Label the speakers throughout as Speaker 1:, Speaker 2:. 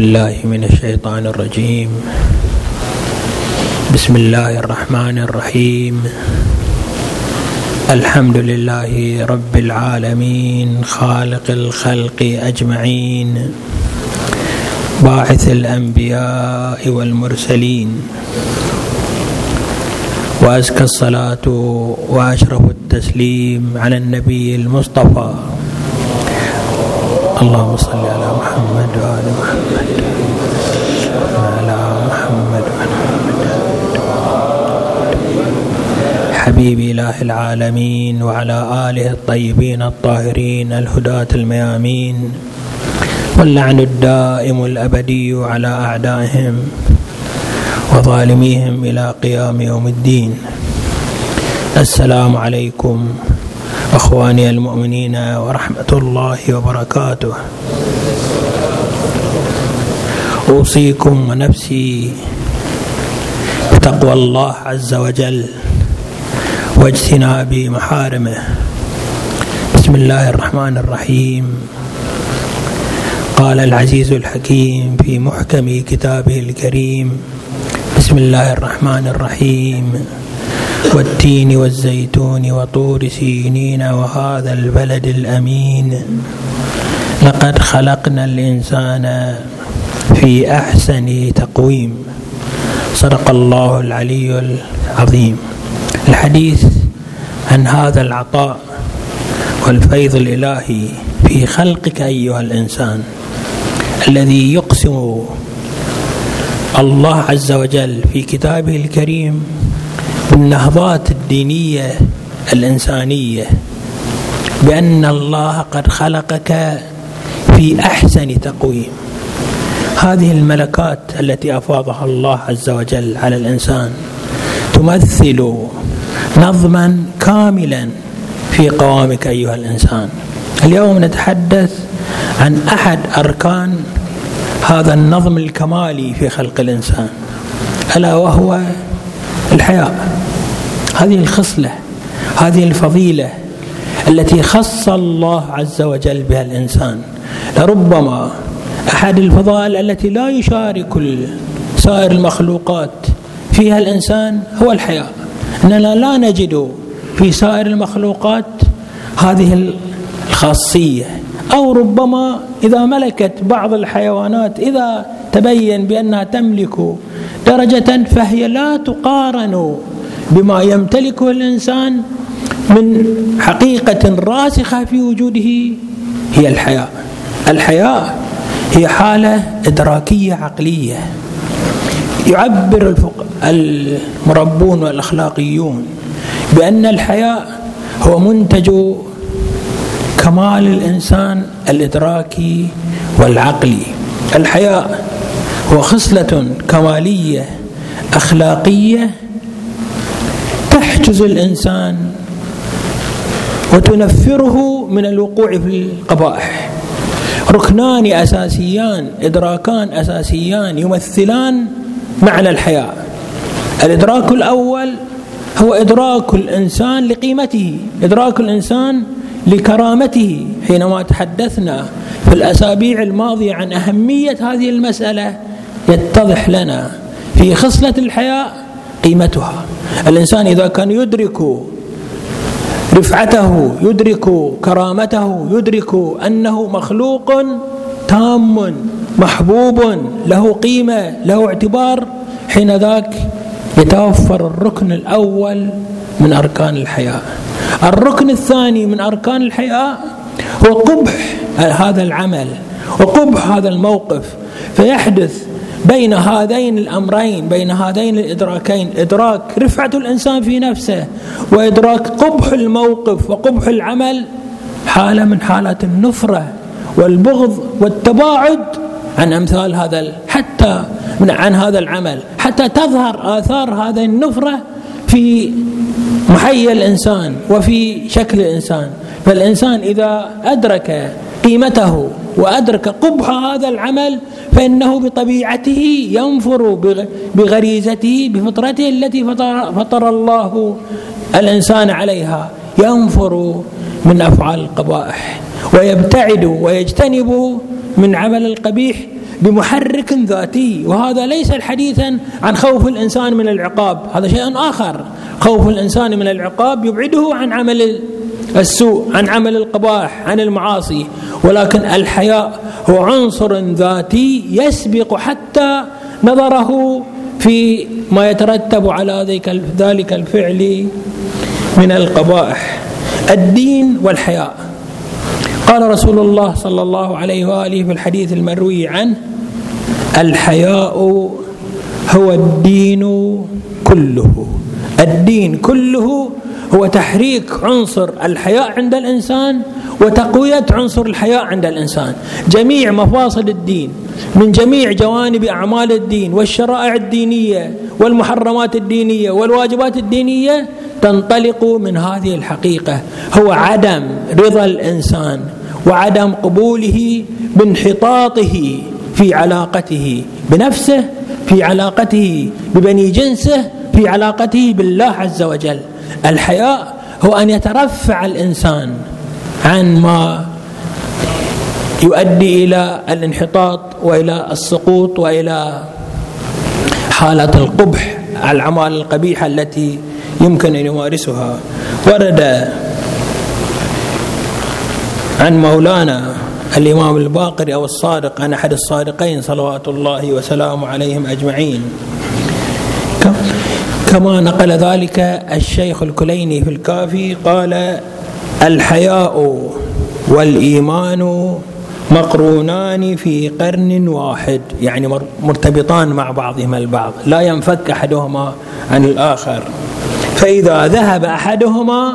Speaker 1: بالله من الشيطان الرجيم. بسم الله الرحمن الرحيم. الحمد لله رب العالمين خالق الخلق أجمعين باعث الأنبياء والمرسلين وأزكى الصلاة وأشرف التسليم على النبي المصطفى. اللهم صل على محمد محمد وعلى محمد وعلى محمد. حبيب إله العالمين وعلى آله الطيبين الطاهرين الهداة الميامين. واللعن الدائم الأبدي على أعدائهم وظالميهم إلى قيام يوم الدين. السلام عليكم أخواني المؤمنين ورحمة الله وبركاته. أوصيكم ونفسي بتقوى الله عز وجل واجتناب محارمه. بسم الله الرحمن الرحيم. قال العزيز الحكيم في محكم كتابه الكريم بسم الله الرحمن الرحيم. والتين والزيتون وطور سينين وهذا البلد الأمين. لقد خلقنا الإنسان في أحسن تقويم. صدق الله العلي العظيم. الحديث عن هذا العطاء والفيض الإلهي في خلقك أيها الإنسان الذي يقسم الله عز وجل في كتابه الكريم بالنهضات الدينية الإنسانية بأن الله قد خلقك في أحسن تقويم. هذه الملكات التي أفاضها الله عز وجل على الإنسان تمثل نظما كاملا في قوامك أيها الإنسان. اليوم نتحدث عن أحد أركان هذا النظم الكمالي في خلق الإنسان ألا وهو الحياء. هذه الخصلة هذه الفضيلة التي خص الله عز وجل بها الإنسان. لربما أحد الفضائل التي لا يشارك سائر المخلوقات فيها الإنسان هو الحياء إننا لا نجد في سائر المخلوقات هذه الخاصية. أو ربما إذا ملكت بعض الحيوانات إذا تبين بأنها تملك درجة فهي لا تقارن بما يمتلكه الإنسان من حقيقة راسخة في وجوده هي الحياء الحياء هي حالة إدراكية عقلية. يعبر المربون والأخلاقيون بأن الحياء هو منتج كمال الإنسان الإدراكي والعقلي. الحياء هو خصلة كمالية أخلاقية تحجز الإنسان وتنفره من الوقوع في القبائح. ركنان أساسيان إدراكان أساسيان يمثلان معنى الحياة. الإدراك الأول هو إدراك الإنسان لقيمته إدراك الإنسان لكرامته. حينما تحدثنا في الأسابيع الماضية عن أهمية هذه المسألة يتضح لنا في خصلة الحياء قيمتها. الإنسان إذا كان يدرك رفعته يدرك كرامته يدرك أنه مخلوق تام محبوب له قيمة له اعتبار. حين ذاك يتوفر الركن الأول من أركان الحياة. الركن الثاني من أركان الحياة هو قبح هذا العمل وقبح هذا الموقف. فيحدث بين هذين الأمرين بين هذين الإدراكين. إدراك رفعة الإنسان في نفسه وإدراك قبح الموقف وقبح العمل حالة من حالات النفرة والبغض والتباعد عن أمثال هذا حتى عن هذا العمل. حتى تظهر آثار هذه النفرة في محيا الإنسان وفي شكل الإنسان. فالإنسان إذا ادرك قيمته وأدرك قبح هذا العمل فإنه بطبيعته ينفر بغريزته بفطرته التي فطر, فطر الله الإنسان عليها. ينفر من أفعال القبائح ويبتعد ويجتنب من عمل القبيح بمحرك ذاتي. وهذا ليس حديثا عن خوف الإنسان من العقاب هذا شيء آخر. خوف الإنسان من العقاب يبعده عن عمل السوء عن عمل القباح عن المعاصي. ولكن الحياء هو عنصر ذاتي يسبق حتى نظره في ما يترتب على ذلك الفعل من القبائح الدين والحياء. قال رسول الله صلى الله عليه وآله في الحديث المروي عنه الحياء هو الدين كله. الدين كله هو تحريك عنصر الحياء عند الإنسان وتقوية عنصر الحياء عند الإنسان. جميع مفاصل الدين من جميع جوانب أعمال الدين والشرائع الدينية والمحرمات الدينية والواجبات الدينية تنطلق من هذه الحقيقة. هو عدم رضا الإنسان وعدم قبوله بانحطاطه في علاقته بنفسه في علاقته ببني جنسه في علاقته بالله عز وجل. الحياء هو أن يترفع الإنسان عن ما يؤدي إلى الانحطاط وإلى السقوط وإلى حالة القبح الأعمال القبيحة التي يمكن أن يمارسها. ورد عن مولانا الإمام الباقر أو الصادق عن أحد الصادقين صلوات الله وسلامه عليهم أجمعين. كما نقل ذلك الشيخ الكليني في الكافي قال الحياء والإيمان مقرونان في قرن واحد. يعني مرتبطان مع بعضهما البعض لا ينفك أحدهما عن الآخر. فإذا ذهب أحدهما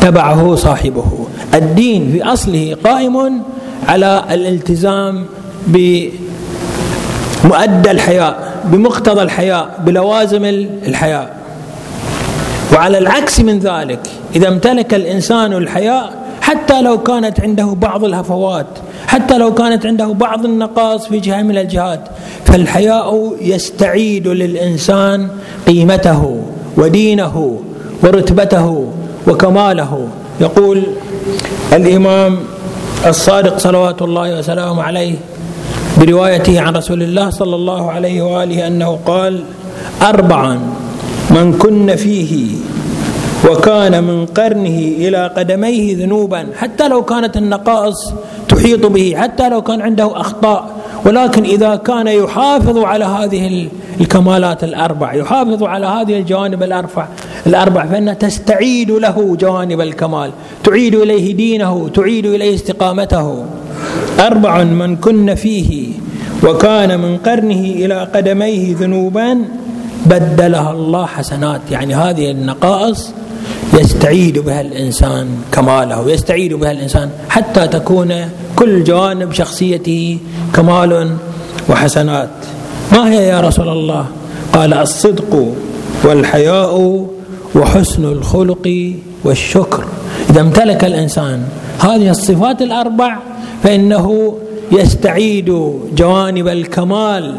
Speaker 1: تبعه صاحبه. الدين في أصله قائم على الالتزام بمؤدى الحياء. بمقتضى الحياء بلوازم الحياء. وعلى العكس من ذلك إذا امتلك الإنسان الحياء حتى لو كانت عنده بعض الهفوات حتى لو كانت عنده بعض النقاص في جهة من الجهات فالحياء يستعيد للإنسان قيمته ودينه ورتبته وكماله. يقول الإمام الصادق صلوات الله وسلامه عليه بروايته عن رسول الله صلى الله عليه وآله أنه قال اربعا من كن فيه وكان من قرنه إلى قدميه ذنوبا حتى لو كانت النقائص تحيط به حتى لو كان عنده أخطاء ولكن إذا كان يحافظ على هذه الكمالات الأربع يحافظ على هذه الجوانب الاربع الأربع فإنها تستعيد له جوانب الكمال تعيد إليه دينه تعيد إليه استقامته. أربع من كن فيه وكان من قرنه إلى قدميه ذنوبا بدلها الله حسنات. يعني هذه النقائص يستعيد بها الإنسان كماله يستعيد بها الإنسان حتى تكون كل جوانب شخصيته كمال وحسنات. ما هي يا رسول الله؟ قال الصدق والحياء وحسن الخلق والشكر. إذا امتلك الإنسان هذه الصفات الأربع فإنه يستعيد جوانب الكمال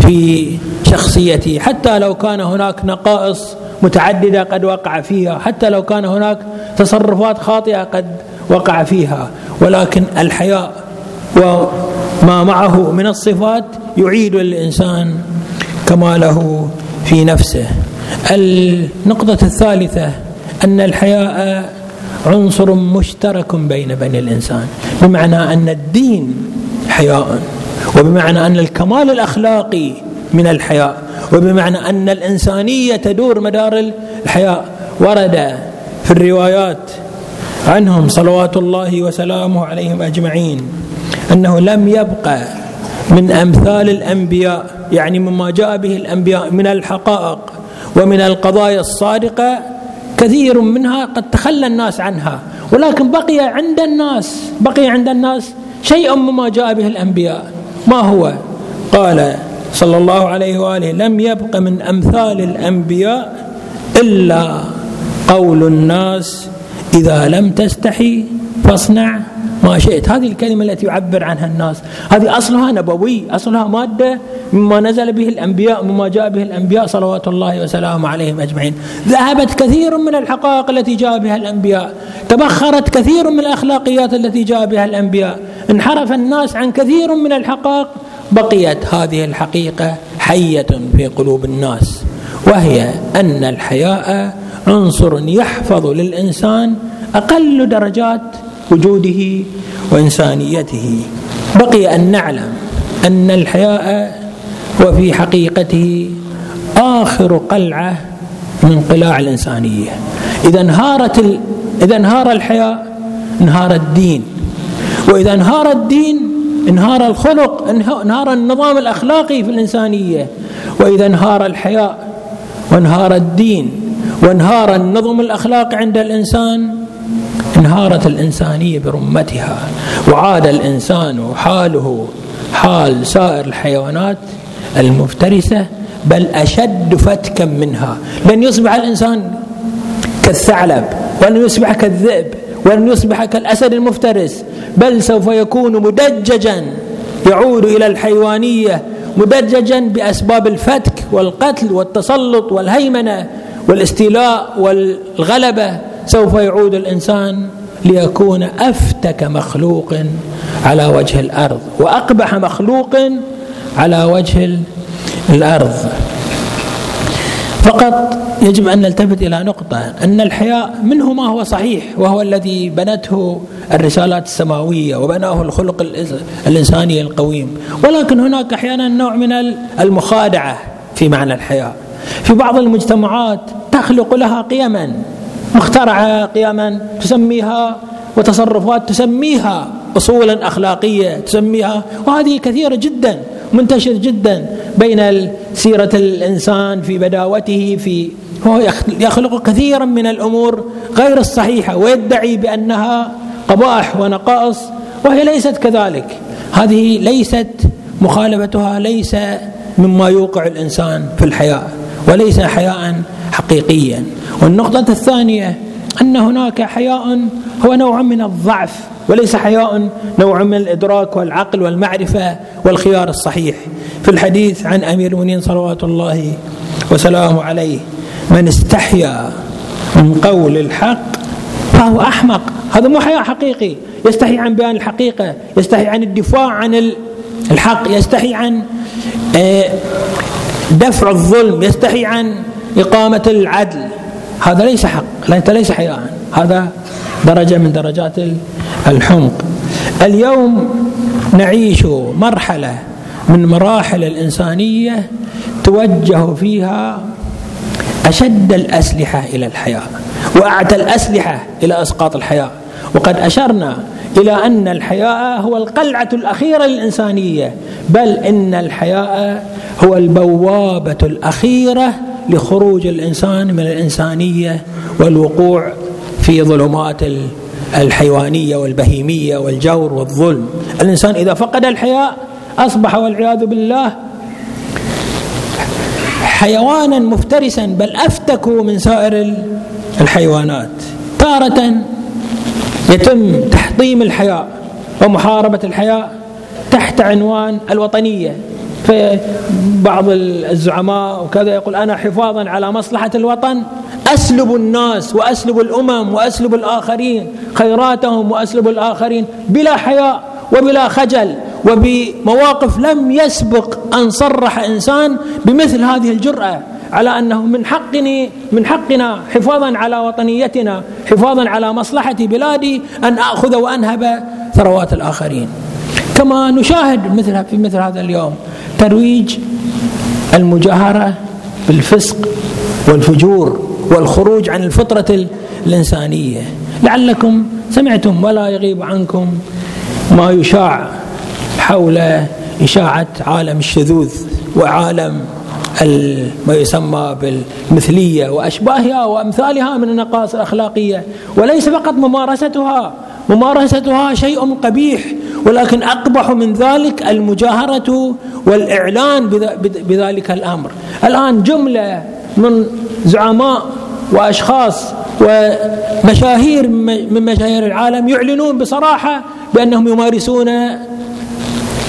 Speaker 1: في شخصيته. حتى لو كان هناك نقائص متعددة قد وقع فيها حتى لو كان هناك تصرفات خاطئة قد وقع فيها. ولكن الحياء وما معه من الصفات يعيد الإنسان كماله في نفسه. النقطة الثالثة أن الحياء عنصر مشترك بين بني الإنسان. بمعنى أن الدين حياء وبمعنى أن الكمال الأخلاقي من الحياء وبمعنى أن الإنسانية تدور مدار الحياء. ورد في الروايات عنهم صلوات الله وسلامه عليهم أجمعين أنه لم يبقى من أمثال الأنبياء يعني مما جاء به الأنبياء من الحقائق ومن القضايا الصادقة كثير منها قد تخلى الناس عنها ولكن بقي عند الناس بقي عند الناس شيء مما جاء به الأنبياء. ما هو؟ قال صلى الله عليه وآله لم يبق من أمثال الأنبياء إلا قول الناس إذا لم تستحي فاصنع ما شئت. هذه الكلمة التي يعبر عنها الناس. هذه أصلها نبوي أصلها مادة مما نزل به الأنبياء مما جاء به الأنبياء صلوات الله وسلامه عليهم أجمعين. ذهبت كثير من الحقائق التي جاء بها الأنبياء. تبخرت كثير من الأخلاقيات التي جاء بها الأنبياء. انحرف الناس عن كثير من الحقائق. بقيت هذه الحقيقة حية في قلوب الناس. وهي أن الحياء عنصر يحفظ للإنسان أقل درجات وجوده وإنسانيته. بقي أن نعلم أن الحياء هو في حقيقته آخر قلعة من قلاع الإنسانية. إذا انهارت ال... إذا انهار الحياء انهار الدين. وإذا انهار الدين انهار الخلق انهار النظام الأخلاقي في الإنسانية. وإذا انهار الحياء وانهار الدين وانهار النظم الأخلاقي عند الإنسان انهارت الإنسانية برمتها وعاد الإنسان حاله حال سائر الحيوانات المفترسة بل أشد فتكا منها. لن يصبح الإنسان كالثعلب ولن يصبح كالذئب ولن يصبح كالأسد المفترس بل سوف يكون مدججا يعود إلى الحيوانية مدججا بأسباب الفتك والقتل والتسلط والهيمنة والإستيلاء والغلبة. سوف يعود الإنسان ليكون أفتك مخلوق على وجه الأرض وأقبح مخلوق على وجه الأرض. فقط يجب أن نلتفت إلى نقطة أن الحياء منه ما هو صحيح وهو الذي بنته الرسالات السماوية وبناه الخلق الإنساني القويم. ولكن هناك أحيانا نوع من المخادعة في معنى الحياء. في بعض المجتمعات تخلق لها قيما. مخترعة قيما تسميها وتصرفات تسميها أصولا أخلاقية تسميها وهذه كثيرة جدا منتشر جدا بين سيرة الإنسان في بداوته في هو يخلق كثيرا من الأمور غير الصحيحة ويدعي بأنها قبائح ونقائص وهي ليست كذلك. هذه ليست مخالفتها ليس مما يوقع الإنسان في الحياء وليس حياء حقيقيا. والنقطة الثانية أن هناك حياء هو نوع من الضعف وليس حياء نوع من الإدراك والعقل والمعرفة والخيار الصحيح. في الحديث عن أمير المؤمنين صلوات الله وسلامه عليه من استحيا من قول الحق فهو أحمق. هذا مو حياء حقيقي. يستحي عن بيان الحقيقة يستحي عن الدفاع عن الحق يستحي عن آه، دفع الظلم يستحي عن إقامة العدل. هذا ليس حق. ليس حياء. هذا درجة من درجات الحمق. اليوم نعيش مرحلة من مراحل الإنسانية توجه فيها أشد الأسلحة إلى الحياة وأعتى الأسلحة إلى أسقاط الحياة وقد أشرنا إلى أن الحياء هو القلعة الأخيرة للإنسانية بل إن الحياء هو البوابة الأخيرة لخروج الإنسان من الإنسانية والوقوع في ظلمات الحيوانية والبهيمية والجور والظلم. الإنسان إذا فقد الحياء أصبح والعياذ بالله حيوانا مفترسا بل افتك من سائر الحيوانات. تارة يتم تحطيم الحياء ومحاربة الحياء تحت عنوان الوطنية. فبعض الزعماء وكذا يقول أنا حفاظا على مصلحة الوطن أسلب الناس وأسلب الأمم وأسلب الآخرين خيراتهم وأسلب الآخرين بلا حياء وبلا خجل وبمواقف لم يسبق أن صرح إنسان بمثل هذه الجرأة على أنه من حقني من حقنا حفاظا على وطنيتنا حفاظا على مصلحة بلادي أن أخذ وأنهب ثروات الآخرين. كما نشاهد مثل في مثل هذا اليوم ترويج المجاهرة بالفسق والفجور والخروج عن الفطرة الإنسانية. لعلكم سمعتم ولا يغيب عنكم ما يشاع حول إشاعة عالم الشذوذ وعالم ما يسمى بالمثلية وأشباهها وأمثالها من النقائص الأخلاقية. وليس فقط ممارستها ممارستها شيء قبيح ولكن أقبح من ذلك المجاهرة والإعلان بذلك الأمر. الآن جملة من زعماء وأشخاص ومشاهير من مشاهير العالم يعلنون بصراحة بأنهم يمارسون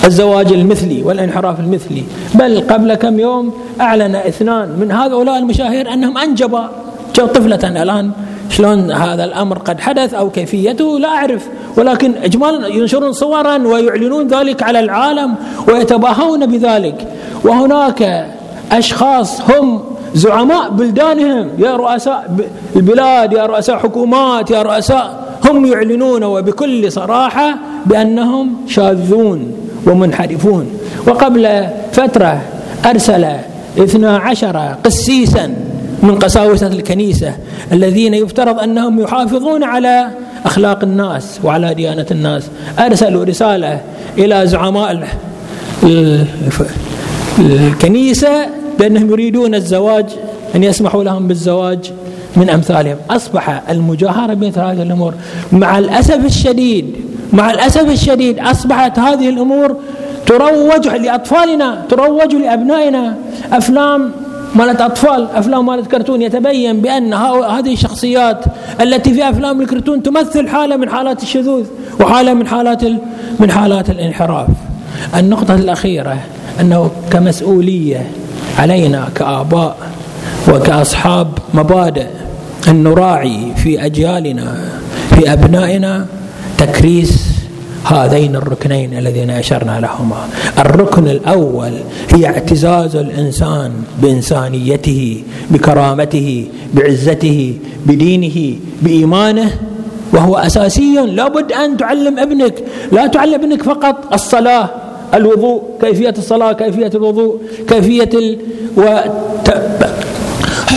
Speaker 1: الزواج المثلي والانحراف المثلي. بل قبل كم يوم أعلن اثنان من هؤلاء المشاهير أنهم انجبا طفلة الآن شلون هذا الأمر قد حدث أو كيفيته لا أعرف. ولكن إجمالا ينشرون صورا ويعلنون ذلك على العالم ويتباهون بذلك. وهناك أشخاص هم زعماء بلدانهم. يا رؤساء البلاد يا رؤساء حكومات يا رؤساء هم يعلنون وبكل صراحة بأنهم شاذون ومنحرفون. وقبل فترة أرسل اثنا عشر قسيسا من قساوسة الكنيسة الذين يفترض أنهم يحافظون على أخلاق الناس وعلى ديانة الناس. أرسلوا رسالة إلى زعماء الكنيسة بأنهم يريدون الزواج أن يسمحوا لهم بالزواج من أمثالهم. أصبح المجاهرة بمثل هذه الأمور. مع الأسف الشديد مع الأسف الشديد أصبحت هذه الأمور تروج لأطفالنا تروج لأبنائنا. أفلام مالت أطفال أفلام مالت كرتون يتبين بأن هذه الشخصيات التي في أفلام الكرتون تمثل حالة من حالات الشذوذ وحالة من حالات من حالات الانحراف. النقطة الأخيرة أنه كمسؤولية علينا كآباء وكأصحاب مبادئ أن نراعي في أجيالنا في أبنائنا تكريس هذين الركنين الذين أشرنا لهما. الركن الأول هي اعتزاز الإنسان بإنسانيته بكرامته بعزته بدينه بإيمانه وهو أساسي لابد أن تعلم ابنك. لا تعلم ابنك فقط الصلاة الوضوء كيفية الصلاة كيفية الوضوء كيفية ال... و...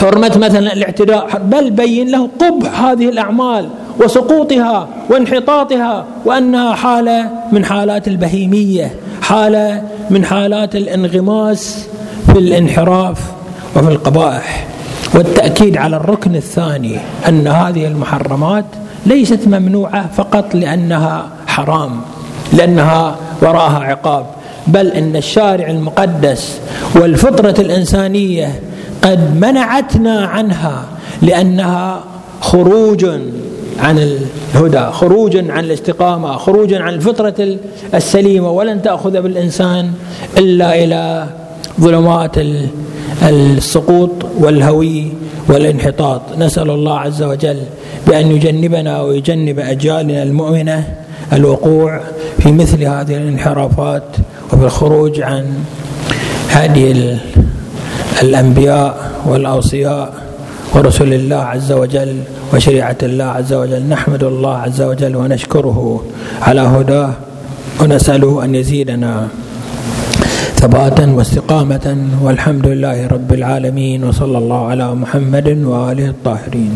Speaker 1: حرمة مثلا الاعتداء بل بين له قبح هذه الأعمال. وسقوطها وانحطاطها وأنها حالة من حالات البهيمية حالة من حالات الانغماس في الانحراف وفي القبائح. والتأكيد على الركن الثاني أن هذه المحرمات ليست ممنوعة فقط لأنها حرام لأنها وراءها عقاب بل أن الشارع المقدس والفطرة الإنسانية قد منعتنا عنها لأنها خروج عن الهدى خروجا عن الاستقامة خروجا عن الفطرة السليمة ولن تأخذ بالإنسان إلا إلى ظلمات السقوط والهوي والانحطاط. نسأل الله عز وجل بأن يجنبنا ويجنب أجيالنا المؤمنة الوقوع في مثل هذه الانحرافات وفي الخروج عن هدي الأنبياء والأوصياء. ورسل الله عز وجل وشريعة الله عز وجل. نحمد الله عز وجل ونشكره على هداه ونسأله أن يزيدنا ثباتا واستقامة. والحمد لله رب العالمين وصلى الله على محمد وآله الطاهرين.